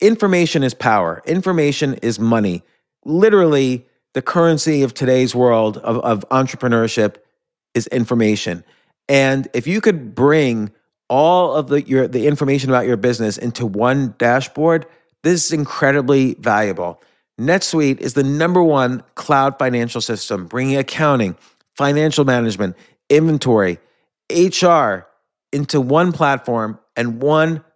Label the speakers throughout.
Speaker 1: information is power, information is money. Literally, the currency of today's world of, of entrepreneurship is information. And if you could bring all of the your the information about your business into one dashboard, this is incredibly valuable. NetSuite is the number one cloud financial system, bringing accounting, financial management, inventory, HR into one platform and one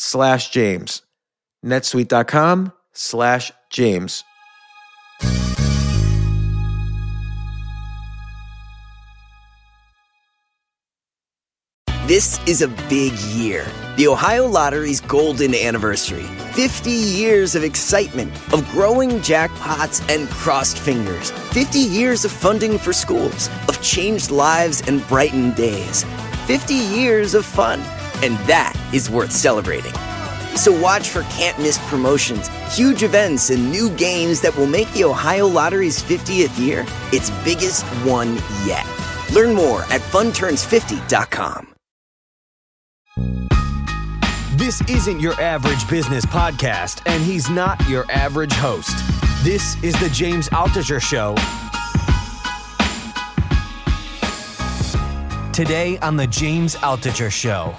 Speaker 1: slash James. netsuite.com slash James.
Speaker 2: This is a big year. The Ohio Lottery's golden anniversary. 50 years of excitement, of growing jackpots and crossed fingers. 50 years of funding for schools, of changed lives and brightened days. 50 years of fun. And that is worth celebrating. So watch for can't miss promotions, huge events, and new games that will make the Ohio Lottery's 50th year its biggest one yet. Learn more at funturns50.com.
Speaker 3: This isn't your average business podcast, and he's not your average host. This is the James Altucher Show. Today on the James Altucher Show.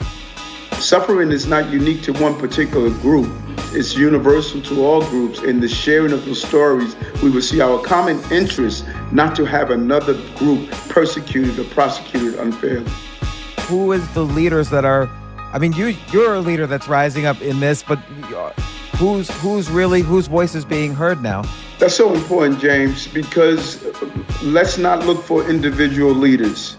Speaker 4: Suffering is not unique to one particular group. It's universal to all groups. In the sharing of the stories, we will see our common interest not to have another group persecuted or prosecuted unfairly.
Speaker 1: Who is the leaders that are I mean, you you're a leader that's rising up in this, but who's who's really whose voice is being heard now?
Speaker 4: That's so important, James, because let's not look for individual leaders.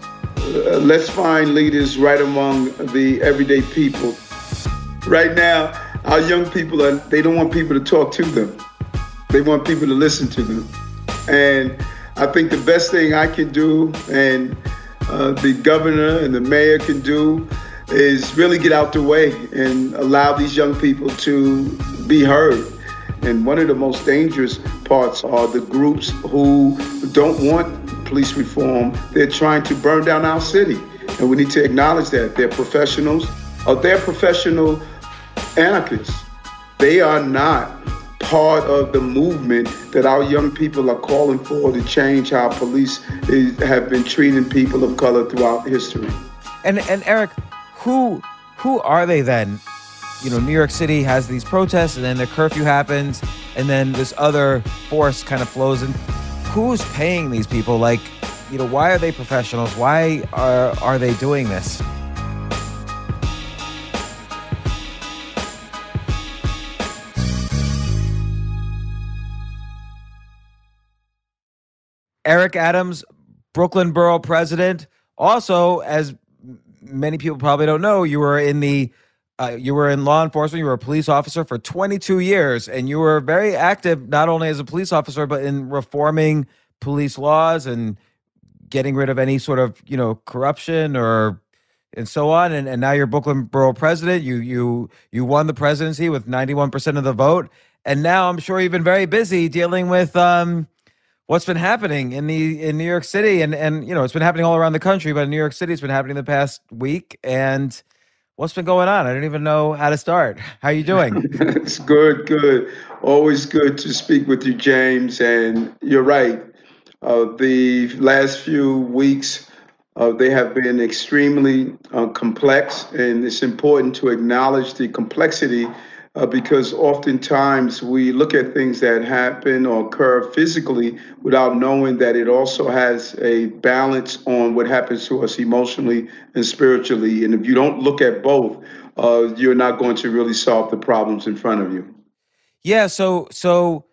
Speaker 4: Uh, let's find leaders right among the everyday people. Right now, our young people are they don't want people to talk to them. They want people to listen to them. And I think the best thing I can do and uh, the governor and the mayor can do is really get out the way and allow these young people to be heard. And one of the most dangerous parts are the groups who don't want police reform. They're trying to burn down our city. And we need to acknowledge that. They're professionals, or they're professional anarchists. They are not part of the movement that our young people are calling for to change how police is, have been treating people of color throughout history.
Speaker 1: And and Eric, who who are they then? You know, New York City has these protests, and then the curfew happens, and then this other force kind of flows in. Who's paying these people? Like, you know, why are they professionals? Why are are they doing this? Eric Adams, Brooklyn Borough President, also as many people probably don't know, you were in the uh, you were in law enforcement. You were a police officer for 22 years, and you were very active not only as a police officer but in reforming police laws and getting rid of any sort of you know corruption or and so on. And, and now you're Brooklyn Borough President. You you you won the presidency with 91 percent of the vote, and now I'm sure you've been very busy dealing with um what's been happening in the in New York City, and and you know it's been happening all around the country, but in New York City, it's been happening the past week, and what's been going on? I don't even know how to start. How are you doing?
Speaker 4: it's good, good. Always good to speak with you, James. And you're right. Uh, the last few weeks, uh, they have been extremely uh, complex, and it's important to acknowledge the complexity uh, because oftentimes we look at things that happen or occur physically without knowing that it also has a balance on what happens to us emotionally and spiritually. And if you don't look at both, uh, you're not going to really solve the problems in front of you.
Speaker 1: Yeah. So, so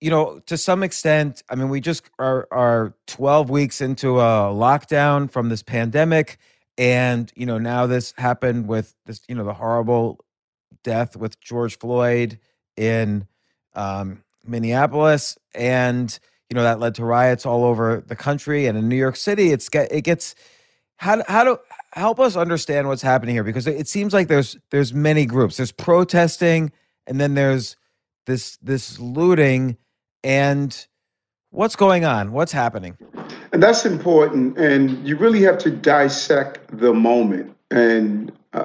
Speaker 1: you know, to some extent, I mean, we just are are 12 weeks into a lockdown from this pandemic, and you know, now this happened with this, you know, the horrible death with George Floyd in um, Minneapolis, and you know that led to riots all over the country and in New York City. It's get it gets how how to help us understand what's happening here because it seems like there's there's many groups. There's protesting, and then there's this this looting, and what's going on? What's happening?
Speaker 4: And that's important, and you really have to dissect the moment. And I,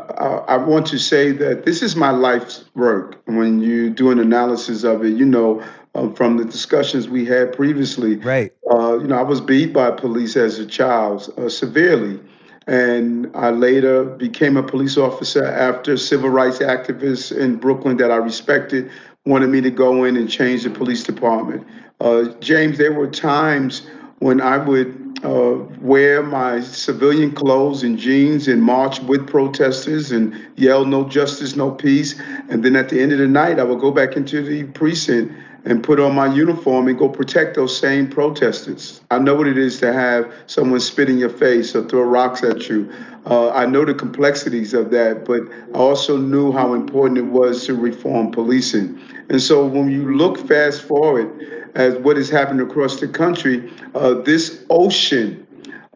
Speaker 4: I, want to say that this is my life's work. When you do an analysis of it, you know, uh, from the discussions we had previously,
Speaker 1: right?
Speaker 4: Uh, you know, I was beat by police as a child uh, severely, and I later became a police officer after civil rights activists in Brooklyn that I respected wanted me to go in and change the police department. Uh, James, there were times when I would uh, wear my civilian clothes and jeans and march with protesters and yell no justice, no peace. And then at the end of the night, I would go back into the precinct and put on my uniform and go protect those same protesters. I know what it is to have someone spit in your face or throw rocks at you. Uh, I know the complexities of that, but I also knew how important it was to reform policing. And so when you look fast forward as what is happening across the country, uh, this ocean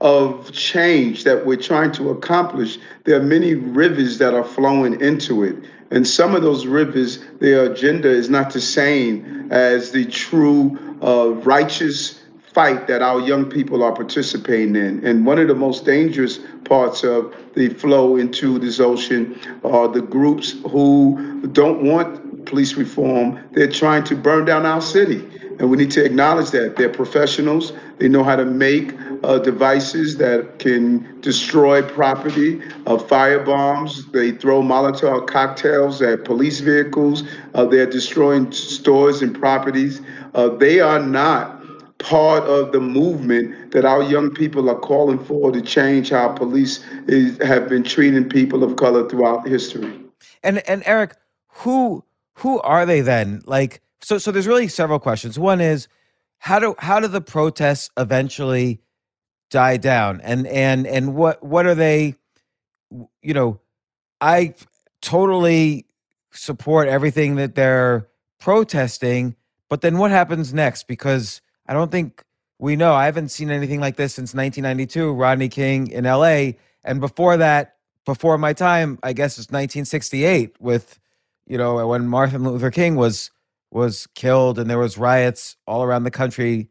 Speaker 4: of change that we're trying to accomplish, there are many rivers that are flowing into it. And some of those rivers, their agenda is not the same as the true uh, righteous fight that our young people are participating in. And one of the most dangerous parts of the flow into this ocean are the groups who don't want police reform. They're trying to burn down our city. And we need to acknowledge that. They're professionals. They know how to make uh, devices that can destroy property, uh, fire bombs. They throw Molotov cocktails at police vehicles. Uh, they're destroying stores and properties. Uh, they are not part of the movement that our young people are calling for to change how police is, have been treating people of color throughout history.
Speaker 1: And and Eric, who who are they then? Like so so there's really several questions. One is how do how do the protests eventually die down? And and and what what are they you know, I totally support everything that they're protesting, but then what happens next because I don't think we know. I haven't seen anything like this since 1992, Rodney King in LA, and before that, before my time, I guess it's 1968 with you know when Martin Luther King was was killed and there was riots all around the country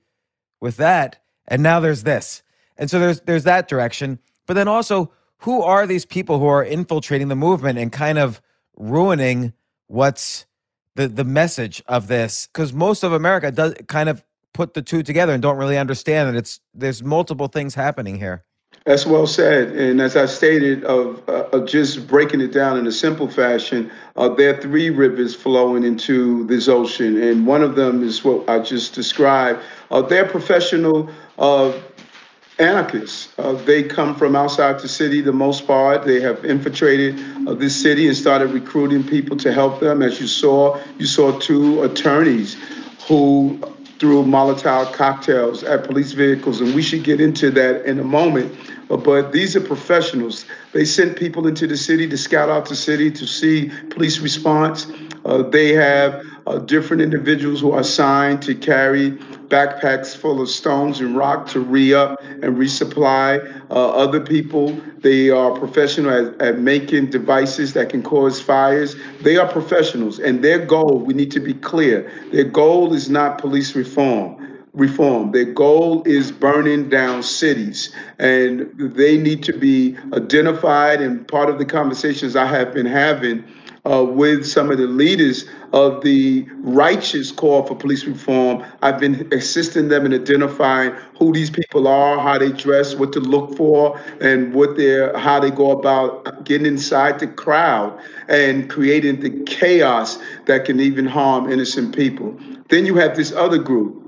Speaker 1: with that and now there's this. And so there's there's that direction. But then also who are these people who are infiltrating the movement and kind of ruining what's the the message of this? Because most of america does kind of put the two together and don't really understand that it's there's multiple things happening here
Speaker 4: that's well said. And as I stated, of, uh, of just breaking it down in a simple fashion, uh, there are three rivers flowing into this ocean. And one of them is what I just described. Uh, they're professional uh, anarchists. Uh, they come from outside the city, the most part. They have infiltrated uh, this city and started recruiting people to help them. As you saw, you saw two attorneys who threw Molotov cocktails at police vehicles, and we should get into that in a moment. But these are professionals. They send people into the city to scout out the city to see police response. Uh, they have uh, different individuals who are assigned to carry backpacks full of stones and rock to re-up and resupply. Uh, other people, they are professional at, at making devices that can cause fires. They are professionals, and their goal, we need to be clear, their goal is not police reform. reform. Their goal is burning down cities, and they need to be identified. And part of the conversations I have been having uh, with some of the leaders of the righteous call for police reform. I've been assisting them in identifying who these people are, how they dress, what to look for, and what they're how they go about getting inside the crowd and creating the chaos that can even harm innocent people. Then you have this other group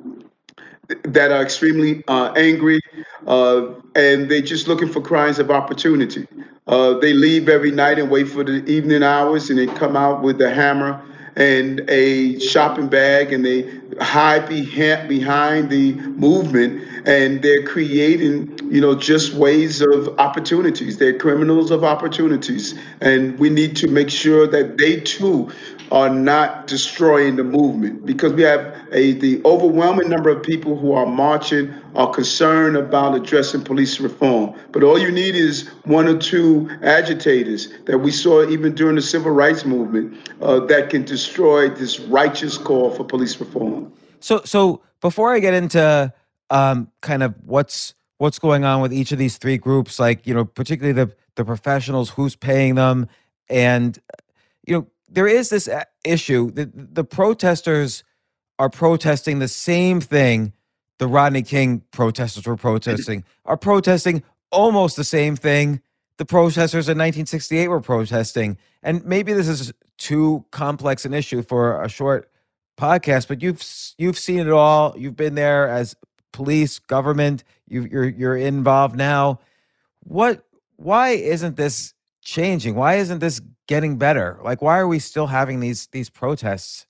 Speaker 4: that are extremely uh, angry uh, and they're just looking for crimes of opportunity. Uh, they leave every night and wait for the evening hours and they come out with a hammer and a shopping bag and they hide behind the movement and they're creating you know just ways of opportunities. They're criminals of opportunities and we need to make sure that they too are not destroying the movement because we have a the overwhelming number of people who are marching are concerned about addressing police reform. But all you need is one or two agitators that we saw even during the civil rights movement uh, that can destroy this righteous call for police reform.
Speaker 1: So, so before I get into um, kind of what's what's going on with each of these three groups, like you know, particularly the the professionals, who's paying them, and you know there is this uh, issue that the protesters are protesting the same thing the Rodney King protesters were protesting, are protesting almost the same thing the protesters in 1968 were protesting. And maybe this is too complex an issue for a short podcast, but you've you've seen it all. You've been there as police, government. You, you're you're involved now. What? Why isn't this changing? Why isn't this getting better? Like, why are we still having these these protests?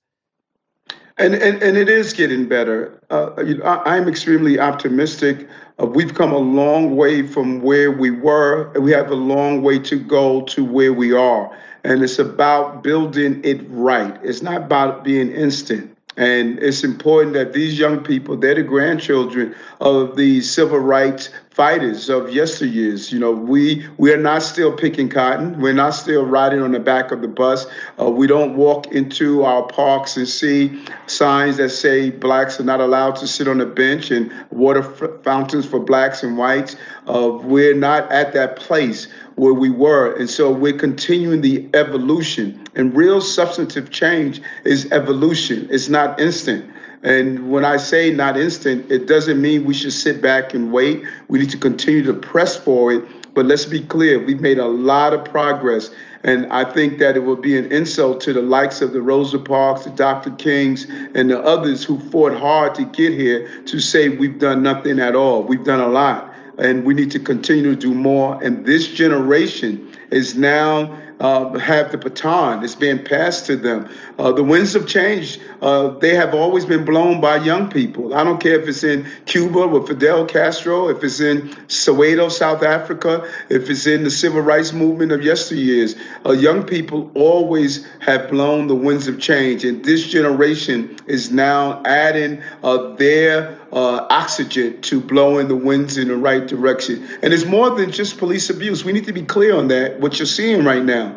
Speaker 4: And and, and it is getting better. Uh, you know, I, am extremely optimistic. Uh, we've come a long way from where we were. We have a long way to go to where we are. And it's about building it right. It's not about being instant. And it's important that these young people, they're the grandchildren of the civil rights fighters of yesteryears. You know, we we are not still picking cotton. We're not still riding on the back of the bus. Uh, we don't walk into our parks and see signs that say blacks are not allowed to sit on a bench and water f- fountains for blacks and whites. Uh, we're not at that place where we were, and so we're continuing the evolution. And real substantive change is evolution. It's not instant. And when I say not instant, it doesn't mean we should sit back and wait. We need to continue to press forward. But let's be clear, we've made a lot of progress. And I think that it would be an insult to the likes of the Rosa Parks, the Dr. Kings, and the others who fought hard to get here to say we've done nothing at all. We've done a lot. And we need to continue to do more. And this generation is now uh, have the baton. It's being passed to them. Uh, the winds of change, uh, they have always been blown by young people. I don't care if it's in Cuba with Fidel Castro, if it's in Soweto, South Africa, if it's in the civil rights movement of yesteryears. Uh, young people always have blown the winds of change. And this generation is now adding uh, their uh, oxygen to blowing the winds in the right direction. And it's more than just police abuse. We need to be clear on that, what you're seeing right now.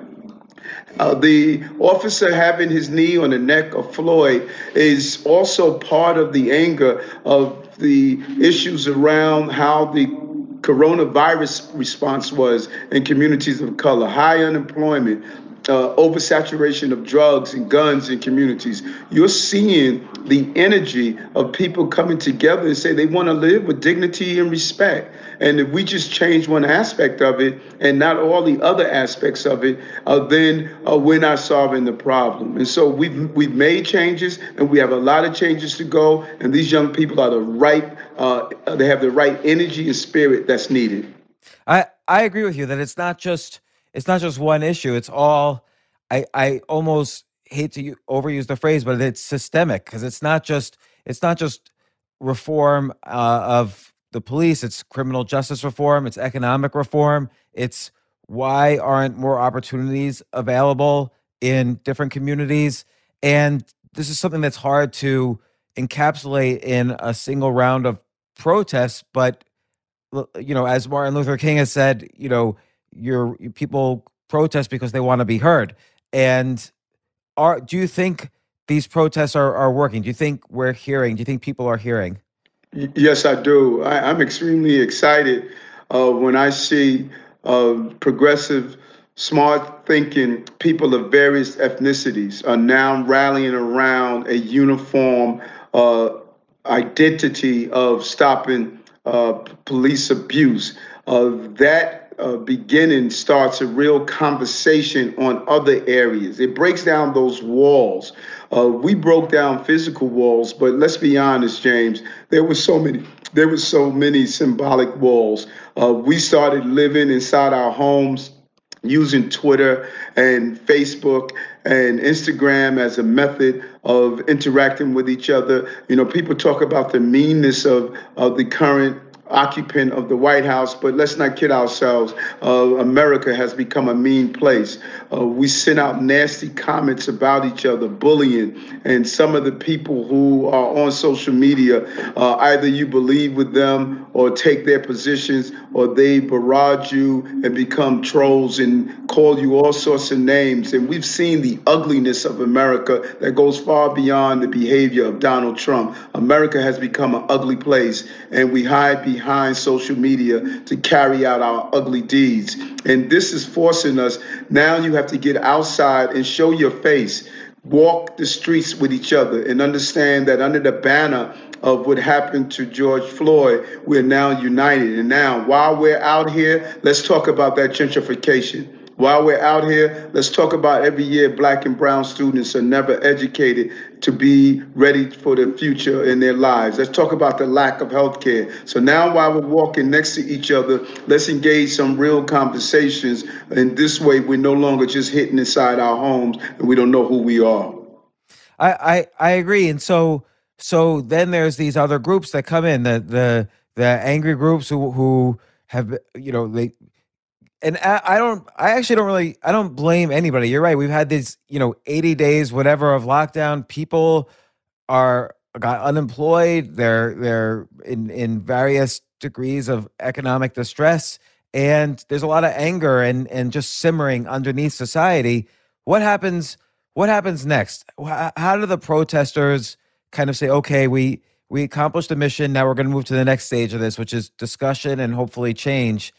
Speaker 4: Uh, the officer having his knee on the neck of Floyd is also part of the anger of the issues around how the coronavirus response was in communities of color, high unemployment, uh, oversaturation of drugs and guns in communities. You're seeing the energy of people coming together and say they want to live with dignity and respect. And if we just change one aspect of it and not all the other aspects of it, uh, then uh, we're not solving the problem. And so we've we've made changes, and we have a lot of changes to go. And these young people are the right. Uh, they have the right energy and spirit that's needed.
Speaker 1: I I agree with you that it's not just it's not just one issue. It's all. I I almost hate to overuse the phrase, but it's systemic because it's not just it's not just reform uh, of the police. It's criminal justice reform. It's economic reform. It's why aren't more opportunities available in different communities? And this is something that's hard to encapsulate in a single round of protests. But you know, as Martin Luther King has said, you know, your people protest because they want to be heard. And are do you think these protests are, are working? Do you think we're hearing? Do you think people are hearing?
Speaker 4: Yes, I do. I, am extremely excited uh, when I see uh, progressive, smart thinking people of various ethnicities are now rallying around a uniform uh, identity of stopping uh, police abuse. Uh, that uh, beginning starts a real conversation on other areas. It breaks down those walls. Uh, we broke down physical walls, but let's be honest, James. There were so many. There were so many symbolic walls. Uh, we started living inside our homes using Twitter and Facebook and Instagram as a method of interacting with each other. You know, people talk about the meanness of, of the current occupant of the White House, but let's not kid ourselves. Uh, America has become a mean place. Uh, we send out nasty comments about each other, bullying, and some of the people who are on social media, uh, either you believe with them or take their positions, or they barrage you and become trolls and call you all sorts of names. And we've seen the ugliness of America that goes far beyond the behavior of Donald Trump. America has become an ugly place, and we hide behind behind social media to carry out our ugly deeds. And this is forcing us. Now you have to get outside and show your face, walk the streets with each other, and understand that under the banner of what happened to George Floyd, we're now united. And now, while we're out here, let's talk about that gentrification. While we're out here, let's talk about every year black and brown students are never educated to be ready for the future in their lives. Let's talk about the lack of health care. So now while we're walking next to each other, let's engage some real conversations. And this way we're no longer just hitting inside our homes and we don't know who we are.
Speaker 1: I, I, I agree. And so so then there's these other groups that come in, the the the angry groups who who have you know they and I, don't i actually don't really i don't blame anybody. You're right. We've had these you know 80 days whatever of lockdown. People are got unemployed. They're they're in in various degrees of economic distress. And there's a lot of anger and and just simmering underneath society. What happens what happens next? How do the protesters kind of say okay we we accomplished the mission. Now we're going to move to the next stage of this which is discussion and hopefully change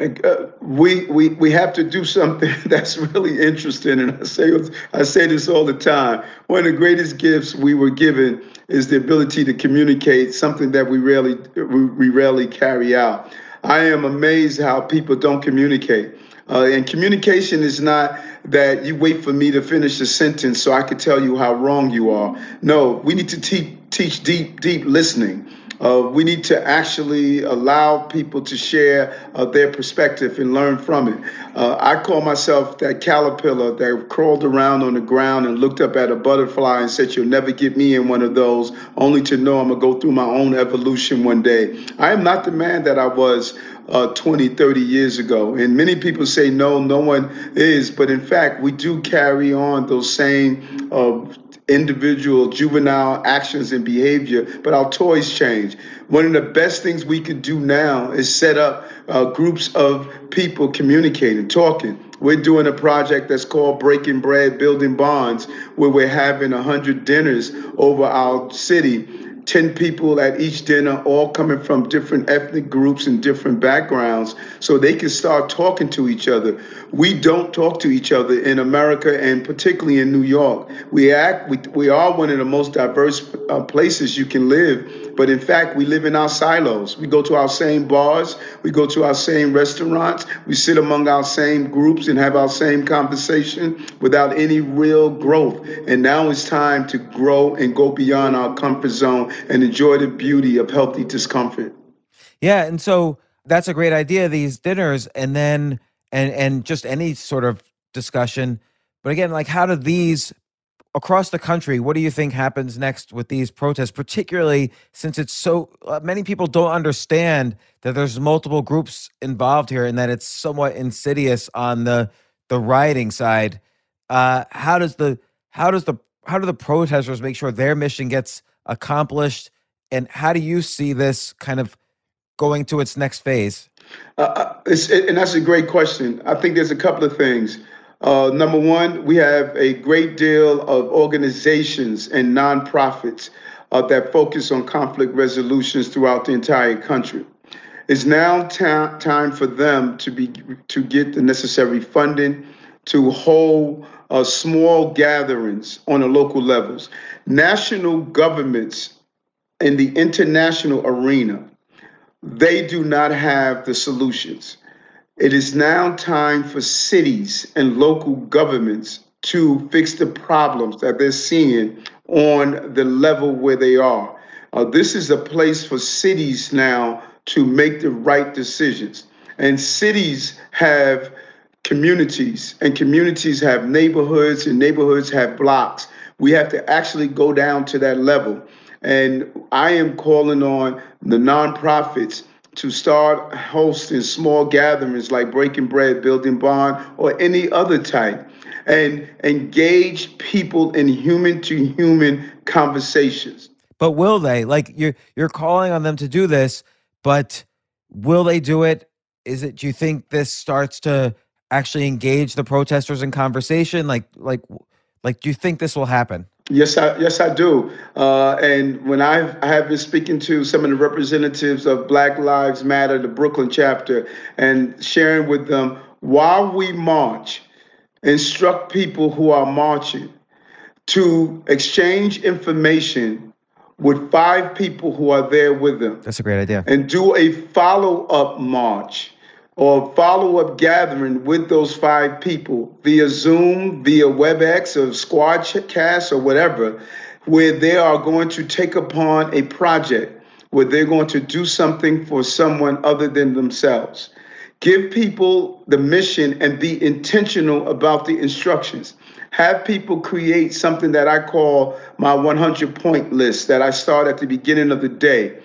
Speaker 4: uh, we, we we have to do something that's really interesting, and I say I say this all the time. One of the greatest gifts we were given is the ability to communicate, something that we rarely we rarely carry out. I am amazed how people don't communicate, uh, and communication is not that you wait for me to finish a sentence so I could tell you how wrong you are. No, we need to teach teach deep deep listening. Uh, we need to actually allow people to share uh, their perspective and learn from it. Uh, I call myself that caterpillar that crawled around on the ground and looked up at a butterfly and said, You'll never get me in one of those, only to know I'm going to go through my own evolution one day. I am not the man that I was uh, 20, 30 years ago. And many people say, no, no one is. But in fact, we do carry on those same uh, individual juvenile actions and behavior, but our toys change. One of the best things we could do now is set up uh, groups of people communicating, talking. We're doing a project that's called Breaking Bread, Building Bonds, where we're having 100 dinners over our city 10 people at each dinner, all coming from different ethnic groups and different backgrounds, so they can start talking to each other. We don't talk to each other in America and particularly in New York. We act, we, we are one of the most diverse uh, places you can live, but in fact, we live in our silos. We go to our same bars, we go to our same restaurants, we sit among our same groups and have our same conversation without any real growth. And now it's time to grow and go beyond our comfort zone and enjoy the beauty of healthy discomfort.
Speaker 1: Yeah, and so that's a great idea. These dinners, and then and and just any sort of discussion. But again, like how do these across the country? What do you think happens next with these protests, particularly since it's so uh, many people don't understand that there's multiple groups involved here and that it's somewhat insidious on the the rioting side. Uh, how does the how does the how do the protesters make sure their mission gets accomplished? And how do you see this kind of going to its next phase?
Speaker 4: Uh, uh it, and that's a great question. I think there's a couple of things. Uh, number one, we have a great deal of organizations and nonprofits uh, that focus on conflict resolutions throughout the entire country. It's now ta- time for them to be to get the necessary funding to hold uh, small gatherings on the local levels. National governments in the international arena, they do not have the solutions. It is now time for cities and local governments to fix the problems that they're seeing on the level where they are. Uh, this is a place for cities now to make the right decisions. And cities have communities, and communities have neighborhoods, and neighborhoods have blocks. We have to actually go down to that level. And I am calling on the nonprofits to start hosting small gatherings like Breaking Bread, Building Bond, or any other type, and engage people in human to human conversations.
Speaker 1: But will they? Like you're you're calling on them to do this, but will they do it? Is it do you think this starts to actually engage the protesters in conversation? Like, like, like, do you think this will happen?
Speaker 4: Yes, I yes I do. Uh, and when I've, I have been speaking to some of the representatives of Black Lives Matter, the Brooklyn chapter, and sharing with them while we march, instruct people who are marching to exchange information with five people who are there with them.
Speaker 1: That's a great idea.
Speaker 4: And do a follow up march or follow up gathering with those five people via Zoom, via WebEx or Squadcast or whatever, where they are going to take upon a project where they're going to do something for someone other than themselves. Give people the mission and be intentional about the instructions. Have people create something that I call my 100 point list that I start at the beginning of the day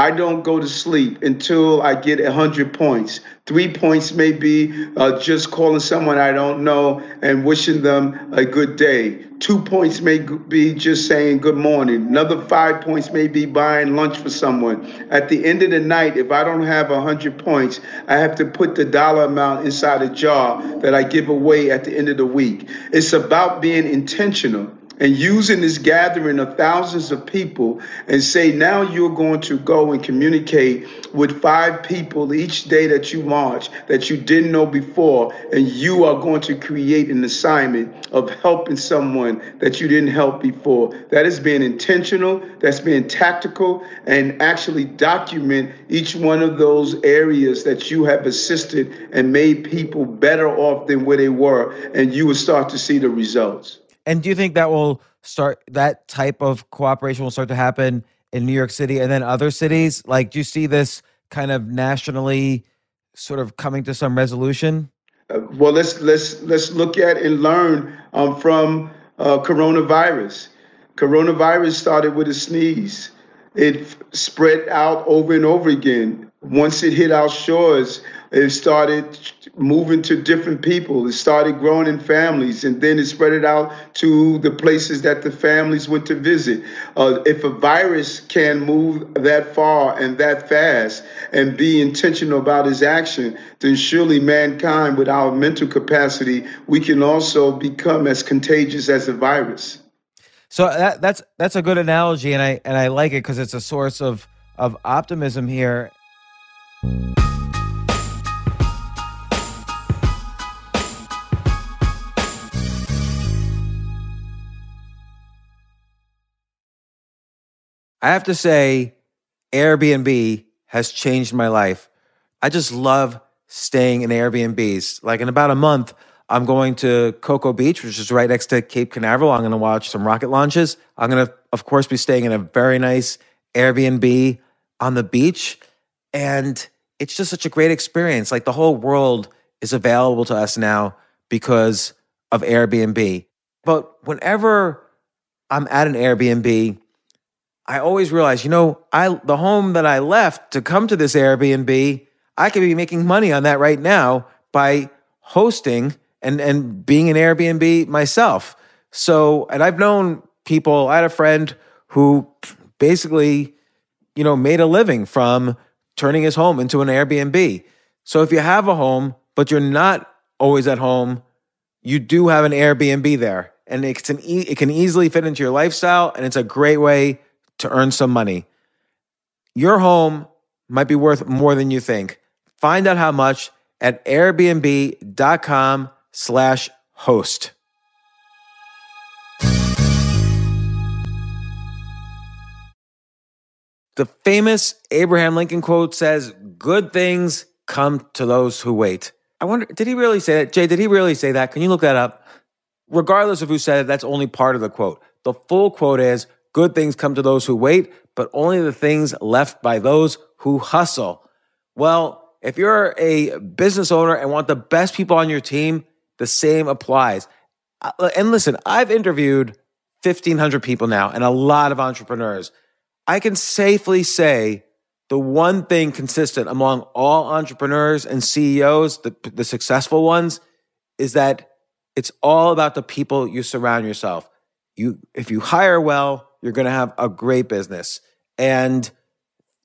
Speaker 4: I don't go to sleep until I get 100 points. Three points may be uh, just calling someone I don't know and wishing them a good day. Two points may be just saying good morning. Another five points may be buying lunch for someone. At the end of the night, if I don't have 100 points, I have to put the dollar amount inside a jar that I give away at the end of the week. It's about being intentional and using this gathering of thousands of people and say, now you're going to go and communicate with five people each day that you march that you didn't know before, and you are going to create an assignment of helping someone that you didn't help before. That is being intentional, that's being tactical, and actually document each one of those areas that you have assisted and made people better off than where they were, and you will start to see the results.
Speaker 1: And do you think that will start that type of cooperation will start to happen in New York City and then other cities? Like, do you see this kind of nationally sort of coming to some resolution?
Speaker 4: Uh, well, let's let's let's look at and learn um, from uh, coronavirus. Coronavirus started with a sneeze. It spread out over and over again. Once it hit our shores, it started moving to different people. It started growing in families, and then it spread it out to the places that the families went to visit. Uh, if a virus can move that far and that fast and be intentional about his action, then surely mankind, with our mental capacity, we can also become as contagious as a virus.
Speaker 1: So that, that's that's a good analogy, and I and I like it because it's a source of of optimism here. I have to say, Airbnb has changed my life. I just love staying in Airbnbs. Like in about a month, I'm going to Cocoa Beach, which is right next to Cape Canaveral. I'm going to watch some rocket launches. I'm going to, of course, be staying in a very nice Airbnb on the beach. And it's just such a great experience. Like the whole world is available to us now because of Airbnb. But whenever I'm at an Airbnb, I always realize, you know, I the home that I left to come to this Airbnb, I could be making money on that right now by hosting and and being an Airbnb myself. So, and I've known people, I had a friend who basically, you know, made a living from turning his home into an Airbnb. So if you have a home, but you're not always at home, you do have an Airbnb there. And it's an e- it can easily fit into your lifestyle and it's a great way to earn some money. Your home might be worth more than you think. Find out how much at airbnb.com slash host. The famous Abraham Lincoln quote says, Good things come to those who wait. I wonder, did he really say that? Jay, did he really say that? Can you look that up? Regardless of who said it, that's only part of the quote. The full quote is, Good things come to those who wait, but only the things left by those who hustle. Well, if you're a business owner and want the best people on your team, the same applies. Uh, and listen, I've interviewed 1,500 people now and a lot of entrepreneurs. I can safely say the one thing consistent among all entrepreneurs and CEOs, the, the successful ones, is that it's all about the people you surround yourself. You, if you hire well, you're going to have a great business. And,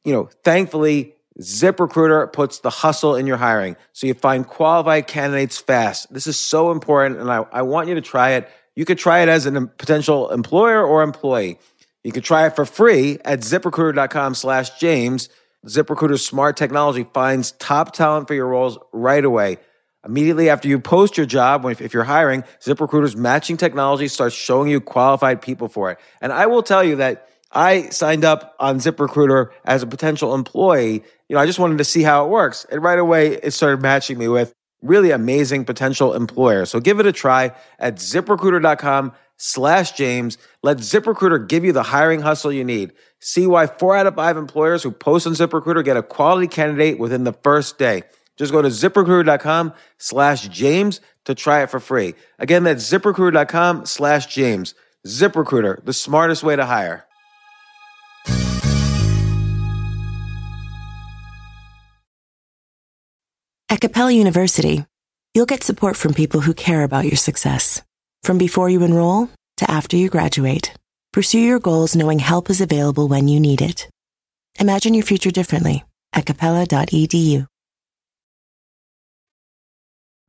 Speaker 1: you know, thankfully, ZipRecruiter puts the hustle in your hiring. So you find qualified candidates fast. This is so important. And I, I want you to try it. You could try it as a potential employer or employee. You can try it for free at ziprecruiter.com slash James. ZipRecruiter's smart technology finds top talent for your roles right away. Immediately after you post your job, if you're hiring, ZipRecruiter's matching technology starts showing you qualified people for it. And I will tell you that I signed up on ZipRecruiter as a potential employee. You know, I just wanted to see how it works. And right away, it started matching me with really amazing potential employers. So give it a try at ziprecruiter.com slash James. Let ZipRecruiter give you the hiring hustle you need. See why four out of five employers who post on ZipRecruiter get a quality candidate within the first day. Just go to ziprecruiter.com slash James to try it for free. Again, that's ziprecruiter.com slash James. ZipRecruiter, the smartest way to hire.
Speaker 5: At Capella University, you'll get support from people who care about your success. From before you enroll to after you graduate, pursue your goals knowing help is available when you need it. Imagine your future differently at capella.edu.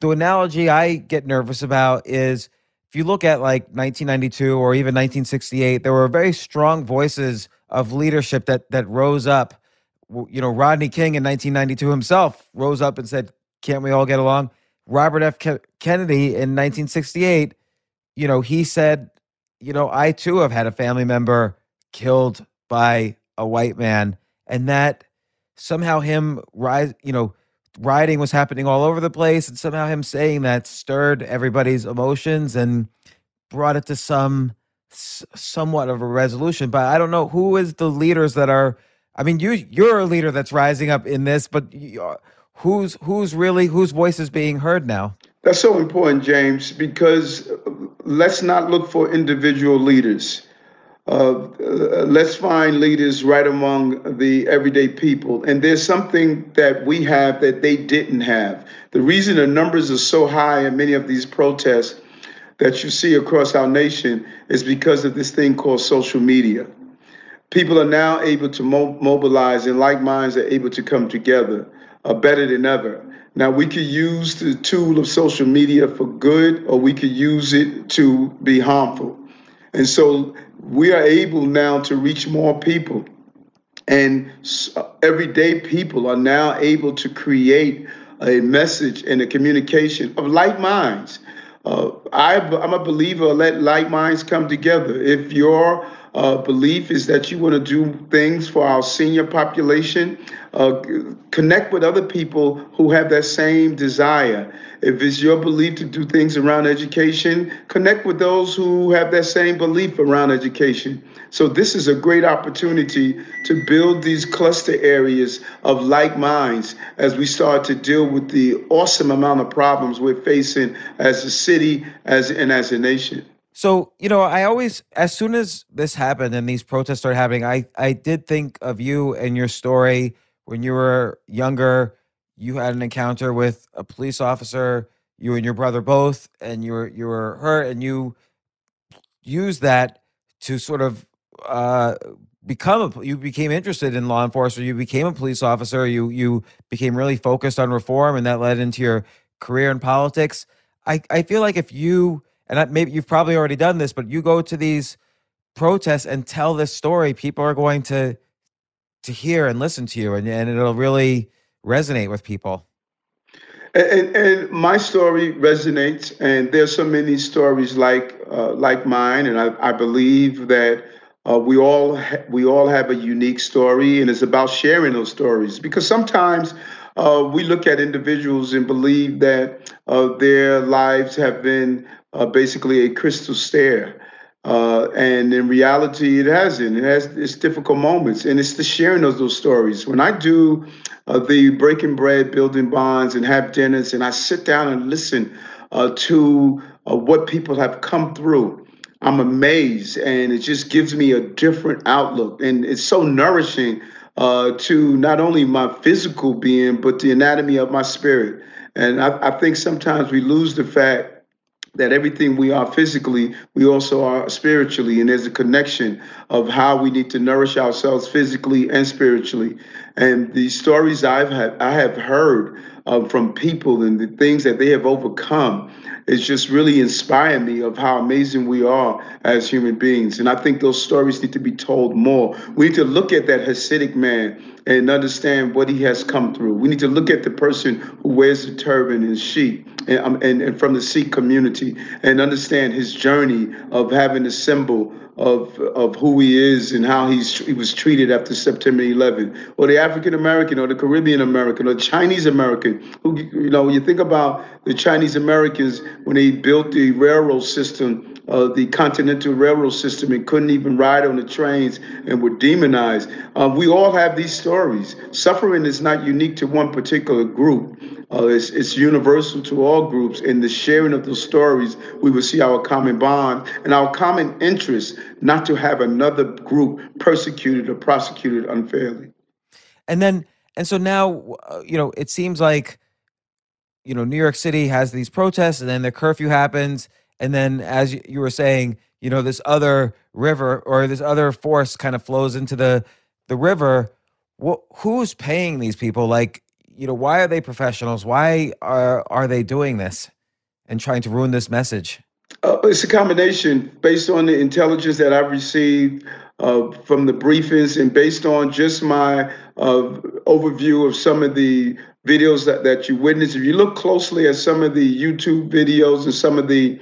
Speaker 1: The analogy I get nervous about is if you look at like 1992 or even 1968, there were very strong voices of leadership that that rose up. You know, Rodney King in 1992 himself rose up and said, "Can't we all get along?" Robert F. Kennedy in 1968, you know, he said, "You know, I too have had a family member killed by a white man," and that somehow him rise, you know, rioting was happening all over the place, and somehow him saying that stirred everybody's emotions and brought it to some somewhat of a resolution. But I don't know who is the leaders that are. I mean, you you're a leader that's rising up in this, but who's who's really whose voice is being heard now?
Speaker 4: That's so important, James, because let's not look for individual leaders. Uh, let's find leaders right among the everyday people. And there's something that we have that they didn't have. The reason the numbers are so high in many of these protests that you see across our nation is because of this thing called social media. People are now able to mo- mobilize, and like minds are able to come together uh, better than ever. Now, we could use the tool of social media for good, or we could use it to be harmful. And so we are able now to reach more people. And everyday people are now able to create a message and a communication of like minds. Uh, I, am a believer, let like minds come together. If your uh, belief is that you want to do things for our senior population, uh, connect with other people who have that same desire. If it's your belief to do things around education, connect with those who have that same belief around education. So, this is a great opportunity to build these cluster areas of like minds as we start to deal with the awesome amount of problems we're facing as a city as, and as a nation.
Speaker 1: So, you know, I always, as soon as this happened and these protests started happening, I, I did think of you and your story when you were younger. You had an encounter with a police officer, you and your brother both, and you were, you were hurt, and you used that to sort of uh, become a, you became interested in law enforcement, you became a police officer, you, you became really focused on reform, and that led into your career in politics. I, I feel like if you, and maybe you've probably already done this, but you go to these protests and tell this story, people are going to to hear and listen to you, and, and it'll really resonate with people.
Speaker 4: And, and, my story resonates, and there's so many stories like uh, like mine, and I, I believe that uh, we all ha- we all have a unique story, and it's about sharing those stories because sometimes. Uh, we look at individuals and believe that uh, their lives have been uh, basically a crystal stair. Uh, and in reality, it hasn't. It has its difficult moments, and it's the sharing of those stories. When I do uh, the breaking bread, building bonds, and have dinners, and I sit down and listen uh, to uh, what people have come through, I'm amazed, and it just gives me a different outlook, and it's so nourishing uh, to not only my physical being, but the anatomy of my spirit. And I, I think sometimes we lose the fact that everything we are physically, we also are spiritually. And there's a connection of how we need to nourish ourselves physically and spiritually. And the stories I've had, I have heard uh, from people and the things that they have overcome it's just really inspired me of how amazing we are as human beings. And I think those stories need to be told more. We need to look at that Hasidic man and understand what he has come through. We need to look at the person who wears the turban and sheep and, um, and, and from the Sikh community and understand his journey of having a symbol of of who he is and how he's he was treated after September 11, or the African American, or the Caribbean American, or Chinese American. Who you know, when you think about the Chinese Americans when they built the railroad system, uh, the Continental Railroad system, and couldn't even ride on the trains and were demonized. Uh, we all have these stories. Suffering is not unique to one particular group. Uh, it's, it's universal to all groups. In the sharing of those stories, we will see our common bond and our common interest not to have another group persecuted or prosecuted unfairly.
Speaker 1: And then, and so now, uh, you know, it seems like, you know, New York City has these protests and then the curfew happens. And then, as you were saying, you know, this other river or this other force kind of flows into the, the river. Well, who's paying these people? Like, you know, why are they professionals? Why are are they doing this and trying to ruin this message?
Speaker 4: Uh, it's a combination based on the intelligence that I've received uh, from the briefings and based on just my uh, overview of some of the videos that, that you witnessed. If you look closely at some of the YouTube videos and some of the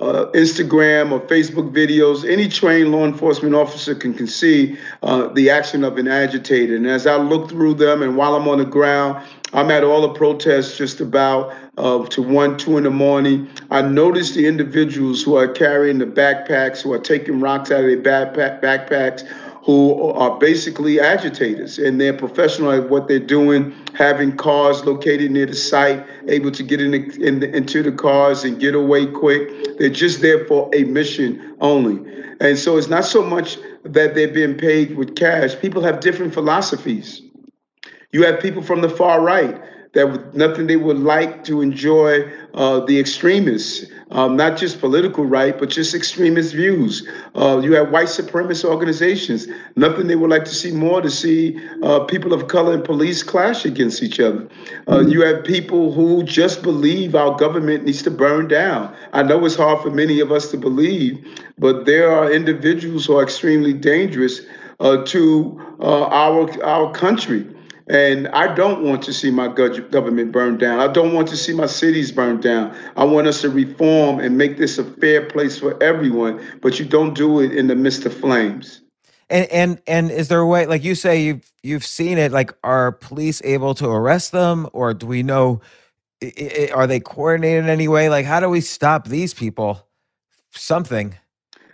Speaker 4: uh, Instagram or Facebook videos, any trained law enforcement officer can, can see uh, the action of an agitator. And as I look through them, and while I'm on the ground, I'm at all the protests just about uh, to one, two in the morning. I notice the individuals who are carrying the backpacks, who are taking rocks out of their backpack, backpacks, who are basically agitators and they're professional at what they're doing, having cars located near the site, able to get in, the, in the, into the cars and get away quick. They're just there for a mission only. And so it's not so much that they're being paid with cash. People have different philosophies. You have people from the far right that nothing they would like to enjoy uh, the extremists, um, not just political right, but just extremist views. Uh, you have white supremacist organizations, nothing they would like to see more to see uh, people of color and police clash against each other. Uh, you have people who just believe our government needs to burn down. I know it's hard for many of us to believe, but there are individuals who are extremely dangerous uh, to uh, our our country. And I don't want to see my government burned down. I don't want to see my cities burned down. I want us to reform and make this a fair place for everyone, but you don't do it in the midst of flames.
Speaker 1: And and and is there a way like you say you've you've seen it like are police able to arrest them or do we know are they coordinated in any way like how do we stop these people something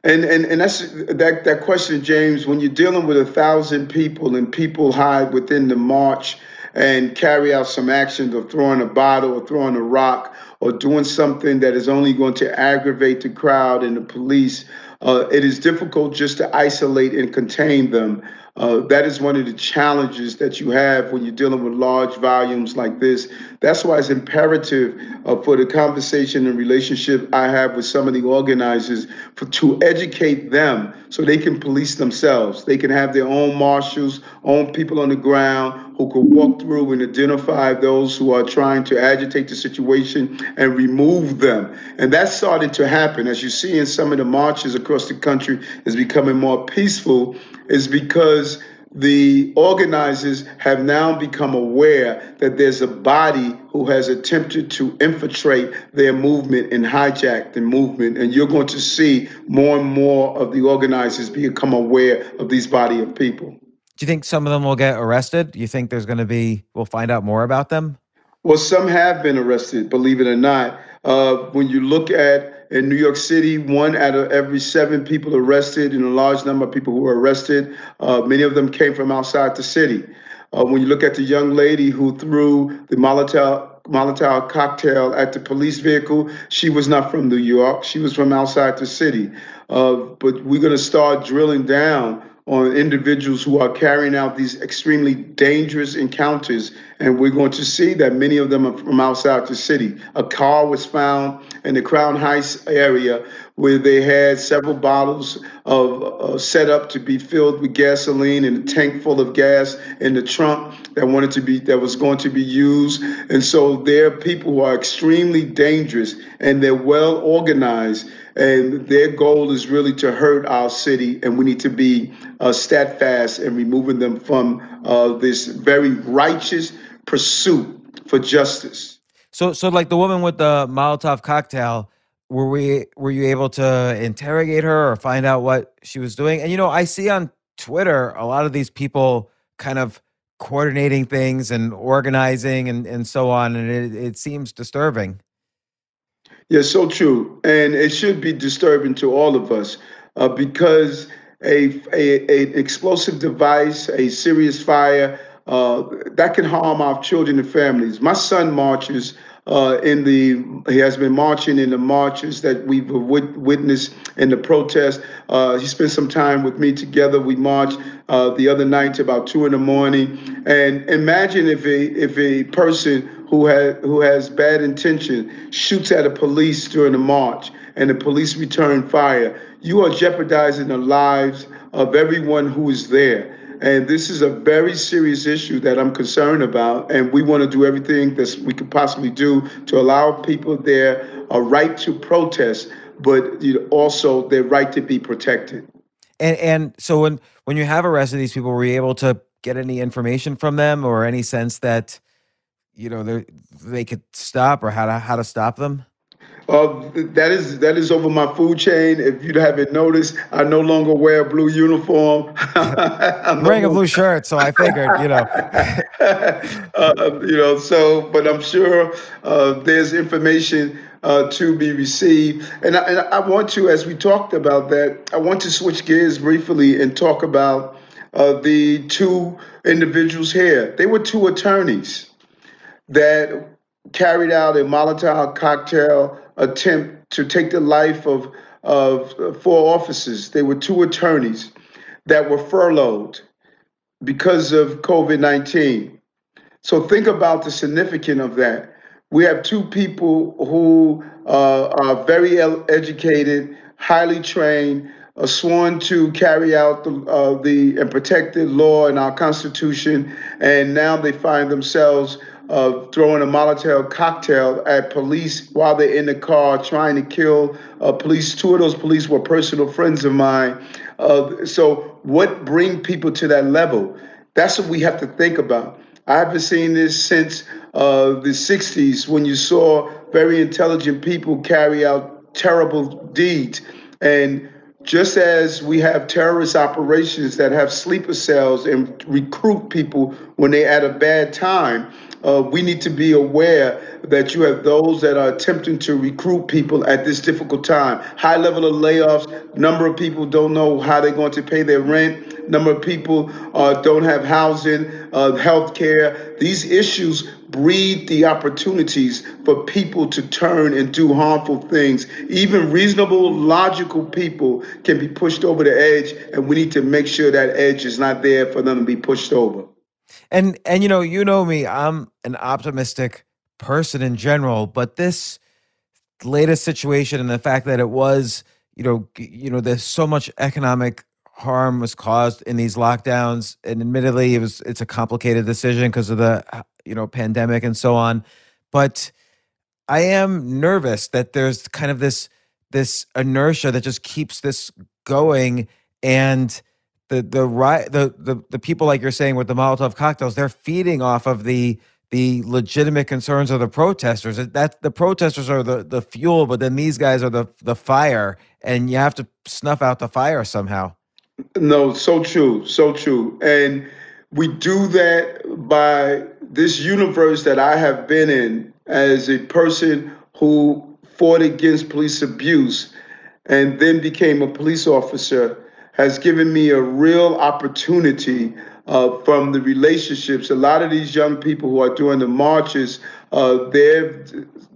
Speaker 4: and and and that's that that question, James. When you're dealing with a thousand people and people hide within the march and carry out some actions of throwing a bottle or throwing a rock or doing something that is only going to aggravate the crowd and the police, uh, it is difficult just to isolate and contain them. Uh, that is one of the challenges that you have when you're dealing with large volumes like this. That's why it's imperative uh, for the conversation and relationship I have with some of the organizers for, to educate them so they can police themselves. They can have their own marshals, own people on the ground who can walk through and identify those who are trying to agitate the situation and remove them. And that's starting to happen. As you see in some of the marches across the country, is becoming more peaceful is because the organizers have now become aware that there's a body who has attempted to infiltrate their movement and hijack the movement. And you're going to see more and more of the organizers become aware of these body of people.
Speaker 1: Do you think some of them will get arrested? Do you think there's going to be, we'll find out more about them?
Speaker 4: Well, some have been arrested, believe it or not. Uh, when you look at in New York City, one out of every seven people arrested, and a large number of people who were arrested, uh, many of them came from outside the city. Uh, when you look at the young lady who threw the Molotov Molotov cocktail at the police vehicle. She was not from New York. She was from outside the city. Uh, but we're going to start drilling down on individuals who are carrying out these extremely dangerous encounters. And we're going to see that many of them are from outside the city. A car was found in the Crown Heights area where they had several bottles of uh, set up to be filled with gasoline and a tank full of gas in the trunk that wanted to be that was going to be used. And so there are people who are extremely dangerous and they're well organized and their goal is really to hurt our city, and we need to be uh, steadfast in removing them from uh, this very righteous pursuit for justice.
Speaker 1: So, so like the woman with the Molotov cocktail, were we were you able to interrogate her or find out what she was doing? And you know, I see on Twitter a lot of these people kind of coordinating things and organizing and, and so on, and it, it seems disturbing.
Speaker 4: Yeah, so true. And it should be disturbing to all of us uh, because a, a, a, explosive device, a serious fire, uh, that can harm our children and families. My son marches uh, in the, he has been marching in the marches that we've witnessed in the protest. Uh, he spent some time with me together. We marched uh, the other night to about two in the morning. And imagine if a, if a person who has who has bad intention shoots at a police during a march and the police return fire, you are jeopardizing the lives of everyone who is there. And this is a very serious issue that I'm concerned about. And we want to do everything that we could possibly do to allow people there a right to protest, but also their right to be protected.
Speaker 1: And and so when when you have arrested these people, were you able to get any information from them or any sense that you know they they could stop or how to how to stop them?
Speaker 4: Uh, that is that is over my food chain. If you haven't noticed, I no longer wear a blue uniform.
Speaker 1: I'm wearing a blue shirt, so I figured, you know.
Speaker 4: uh, you know, so but I'm sure uh, there's information uh, to be received, and I, and I want to, as we talked about that, I want to switch gears briefly and talk about uh, the two individuals here. They were two attorneys that carried out a Molotov cocktail attempt to take the life of, of four officers. They were two attorneys that were furloughed because of COVID 19. So think about the significance of that. We have two people who uh, are very educated, highly trained, are sworn to carry out the, uh, the and protect the law and our Constitution, and now they find themselves of throwing a Molotov cocktail at police while they're in the car trying to kill uh, police. Two of those police were personal friends of mine. Uh, so, what bring people to that level? That's what we have to think about. I haven't seen this since uh, the 60s when you saw very intelligent people carry out terrible deeds. And just as we have terrorist operations that have sleeper cells and recruit people when they're at a bad time, uh, we need to be aware that you have those that are attempting to recruit people at this difficult time. High level of layoffs, number of people don't know how they're going to pay their rent, number of people uh, don't have housing, uh, health care. These issues breed the opportunities for people to turn and do harmful things. Even reasonable, logical people can be pushed over the edge, and we need to make sure that edge is not there for them to be pushed over.
Speaker 1: And and you know, you know me, I'm an optimistic person in general, but this latest situation and the fact that it was, you know, you know, there's so much economic harm was caused in these lockdowns and admittedly it was it's a complicated decision because of the uh, you know pandemic and so on but i am nervous that there's kind of this this inertia that just keeps this going and the the right the, the the people like you're saying with the molotov cocktails they're feeding off of the the legitimate concerns of the protesters. That the protesters are the the fuel, but then these guys are the the fire, and you have to snuff out the fire somehow.
Speaker 4: No, so true, so true, and we do that by this universe that I have been in as a person who fought against police abuse and then became a police officer has given me a real opportunity uh, from the relationships. A lot of these young people who are doing the marches, uh, their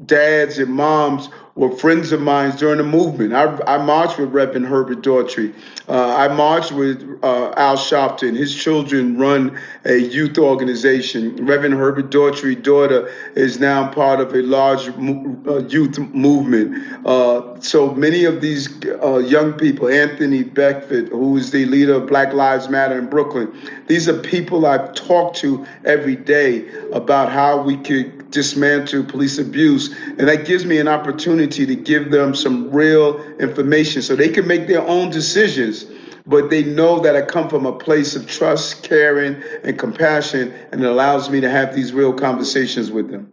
Speaker 4: dads and moms were friends of mine during the movement. I, I marched with Reverend Herbert Daughtry. Uh, I marched with uh, Al Sharpton. His children run a youth organization. Reverend Herbert Daughtry's daughter is now part of a large uh, youth movement. Uh, so many of these uh, young people, Anthony Beckford, who is the leader of Black Lives Matter in Brooklyn, these are people I've talked to every day about how we could dismantle police abuse. And that gives me an opportunity to give them some real information so they can make their own decisions. But they know that I come from a place of trust, caring, and compassion, and it allows me to have these real conversations with them.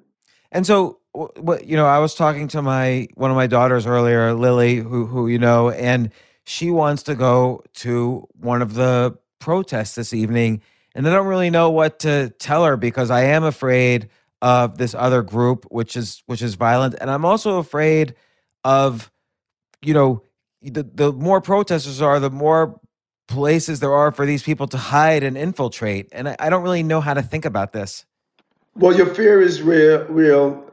Speaker 1: And so, what you know, I was talking to my one of my daughters earlier, Lily, who who you know, and she wants to go to one of the protests this evening, and I don't really know what to tell her because I am afraid of this other group which is which is violent. And i'm also afraid of you know the the more protesters are the more places there are for these people to hide and infiltrate. And i, I don't really know how to think about this.
Speaker 4: Well your fear is real real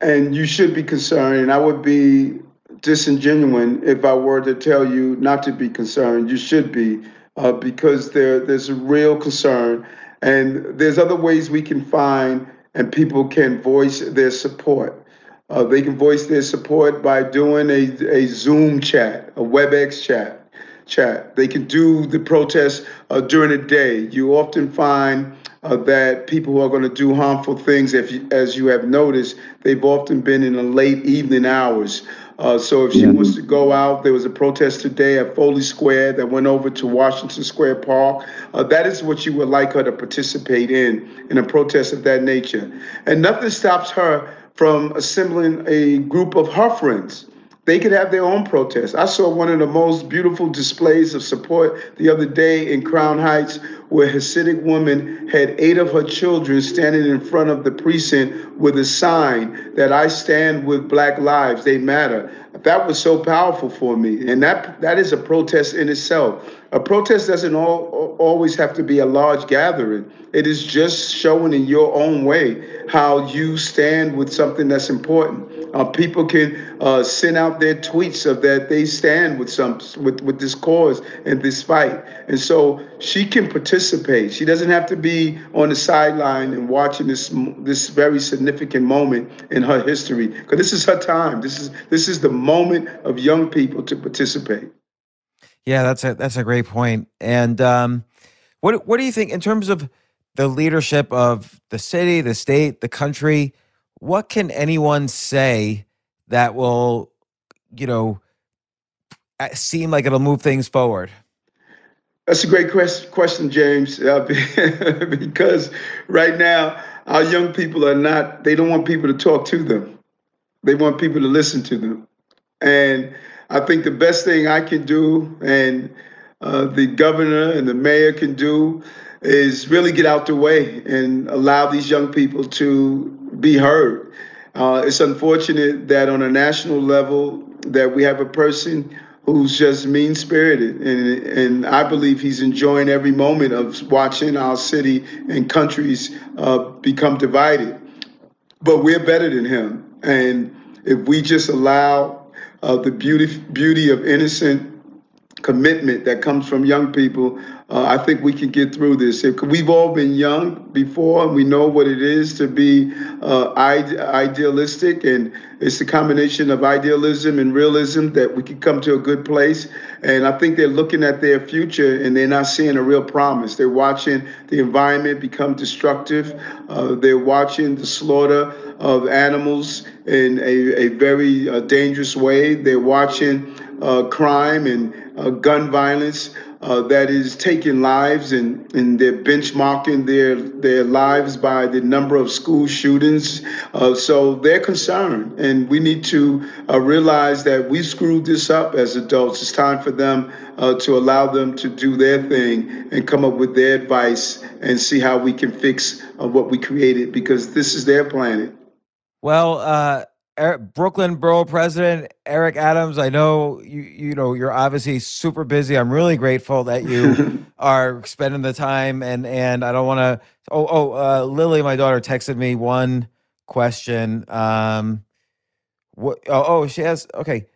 Speaker 4: and you should be concerned. And i would be disingenuous if i were to tell you not to be concerned. You should be uh, because there there's a real concern. And there's other ways we can find and people can voice their support. Uh, they can voice their support by doing a, a Zoom chat, a WebEx chat. Chat. They can do the protests uh, during the day. You often find uh, that people who are going to do harmful things, if you, as you have noticed, they've often been in the late evening hours. Uh, so if she yeah. wants to go out, there was a protest today at Foley Square that went over to Washington Square Park. Uh, that is what you would like her to participate in, in a protest of that nature. And nothing stops her from assembling a group of her friends they could have their own protest. I saw one of the most beautiful displays of support the other day in Crown Heights, where a Hasidic woman had eight of her children standing in front of the precinct with a sign that I stand with Black lives, they matter. That was so powerful for me. And that that is a protest in itself. A protest doesn't all, always have to be a large gathering. It is just showing in your own way how you stand with something that's important. Uh, people can uh, send out their tweets of that they stand with some with, with this cause and this fight, and so she can participate. She doesn't have to be on the sideline and watching this this very significant moment in her history because this is her time. This is this is the moment of young people to participate.
Speaker 1: Yeah, that's a that's a great point. And um, what what do you think in terms of the leadership of the city, the state, the country? What can anyone say that will, you know, seem like it'll move things forward?
Speaker 4: That's a great question, James, uh, because right now our young people are not, they don't want people to talk to them. They want people to listen to them. And I think the best thing I can do and uh, the governor and the mayor can do is really get out the way and allow these young people to be heard. Uh, it's unfortunate that on a national level that we have a person who's just mean spirited and and I believe he's enjoying every moment of watching our city and countries uh, become divided. but we're better than him. And if we just allow uh, the beauty beauty of innocent commitment that comes from young people, uh, I think we can get through this. If we've all been young before, and we know what it is to be uh, ide- idealistic, and it's the combination of idealism and realism that we can come to a good place. And I think they're looking at their future, and they're not seeing a real promise. They're watching the environment become destructive. Uh, they're watching the slaughter of animals in a, a very uh, dangerous way. They're watching uh, crime and uh, gun violence uh, that is taking lives and, and they're benchmarking their their lives by the number of school shootings. Uh, so they're concerned, and we need to uh, realize that we screwed this up as adults. It's time for them uh, to allow them to do their thing and come up with their advice and see how we can fix uh, what we created because this is their planet.
Speaker 1: Well, Brooklyn Borough President Eric Adams, I know you you know you're obviously super busy. I'm really grateful that you are spending the time and and I don't want to. Oh oh, uh, Lily, my daughter, texted me one question. Um, what? Oh, oh, she has. Okay,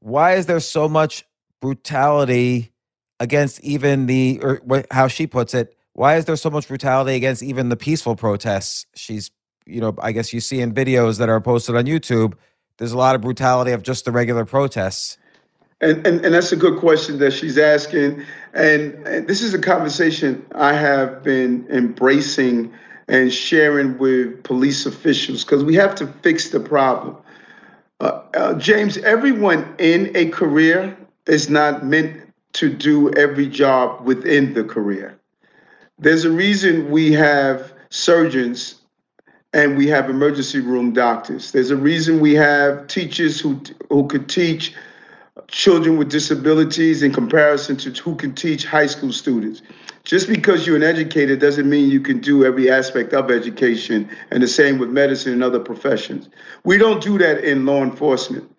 Speaker 1: why is there so much brutality against even the or how she puts it? Why is there so much brutality against even the peaceful protests? She's you know, I guess you see in videos that are posted on YouTube, there's a lot of brutality of just the regular protests.
Speaker 4: And, and, and that's a good question that she's asking. And, and this is a conversation I have been embracing and sharing with police officials because we have to fix the problem. Uh, uh, James, everyone in a career is not meant to do every job within the career. There's a reason we have surgeons and we have emergency room doctors. There's a reason we have teachers who who could teach children with disabilities in comparison to who can teach high school students. Just because you're an educator doesn't mean you can do every aspect of education, and the same with medicine and other professions. We don't do that in law enforcement.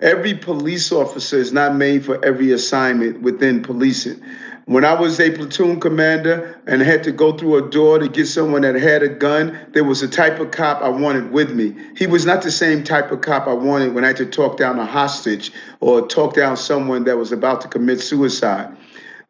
Speaker 4: Every police officer is not made for every assignment within policing. When I was a platoon commander and had to go through a door to get someone that had a gun, there was a type of cop I wanted with me. He was not the same type of cop I wanted when I had to talk down a hostage or talk down someone that was about to commit suicide.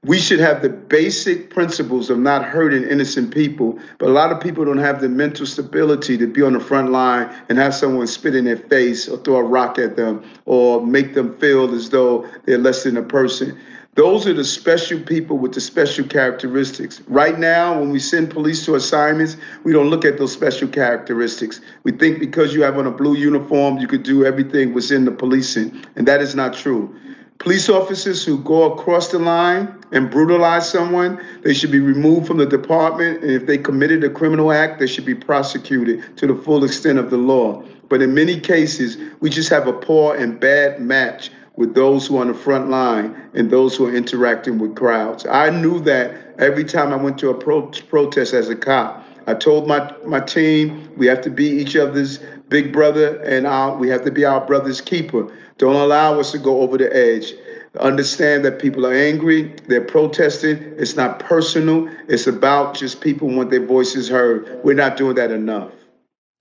Speaker 4: We should have the basic principles of not hurting innocent people, but a lot of people don't have the mental stability to be on the front line and have someone spit in their face or throw a rock at them or make them feel as though they're less than a person. Those are the special people with the special characteristics. Right now, when we send police to assignments, we don't look at those special characteristics. We think because you have on a blue uniform, you could do everything within the policing, and that is not true. Police officers who go across the line and brutalize someone, they should be removed from the department. And if they committed a criminal act, they should be prosecuted to the full extent of the law. But in many cases, we just have a poor and bad match with those who are on the front line and those who are interacting with crowds. I knew that every time I went to a pro- protest as a cop. I told my, my team we have to be each other's big brother and our, we have to be our brother's keeper. Don't allow us to go over the edge. Understand that people are angry, they're protesting. It's not personal, it's about just people want their voices heard. We're not doing that enough.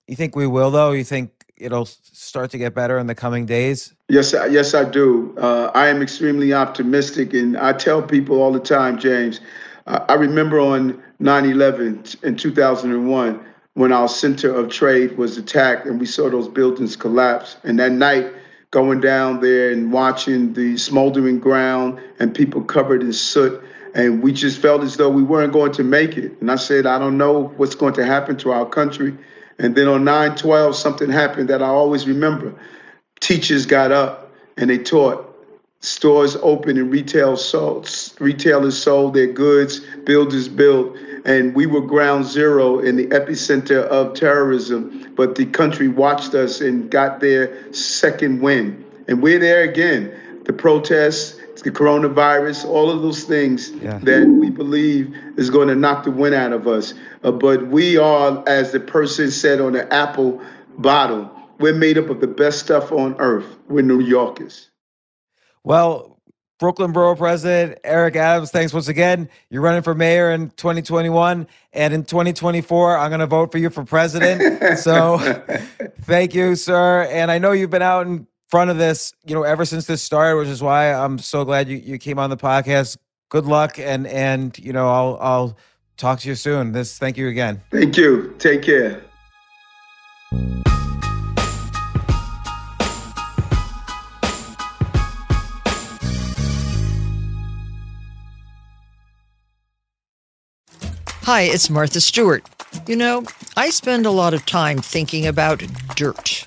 Speaker 1: You think we will, though? You think it'll start to get better in the coming days?
Speaker 4: Yes, yes, I do. Uh, I am extremely optimistic, and I tell people all the time, James. Uh, I remember on 9/11 in 2001 when our center of trade was attacked, and we saw those buildings collapse. And that night, going down there and watching the smoldering ground and people covered in soot. And we just felt as though we weren't going to make it. And I said, I don't know what's going to happen to our country. And then on 9 12, something happened that I always remember. Teachers got up and they taught. Stores opened and retail sold, retailers sold their goods, builders built, and we were ground zero in the epicenter of terrorism. But the country watched us and got their second win. And we're there again. The protests, the coronavirus, all of those things yeah. that we believe is going to knock the wind out of us. Uh, but we are, as the person said on the Snapple bottle, we're made up of the best stuff on earth. We're New Yorkers.
Speaker 1: Well, Brooklyn Borough President Eric Adams, thanks once again. You're running for mayor in 2021, and in 2024, I'm going to vote for you for president. so, thank you, sir. And I know you've been out in front of this, you know, ever since this started, which is why I'm so glad you, you came on the podcast. Good luck, and and you know, I'll I'll talk to you soon. This, thank you again.
Speaker 4: Thank you. Take care.
Speaker 6: Hi, it's Martha Stewart. You know, I spend a lot of time thinking about dirt.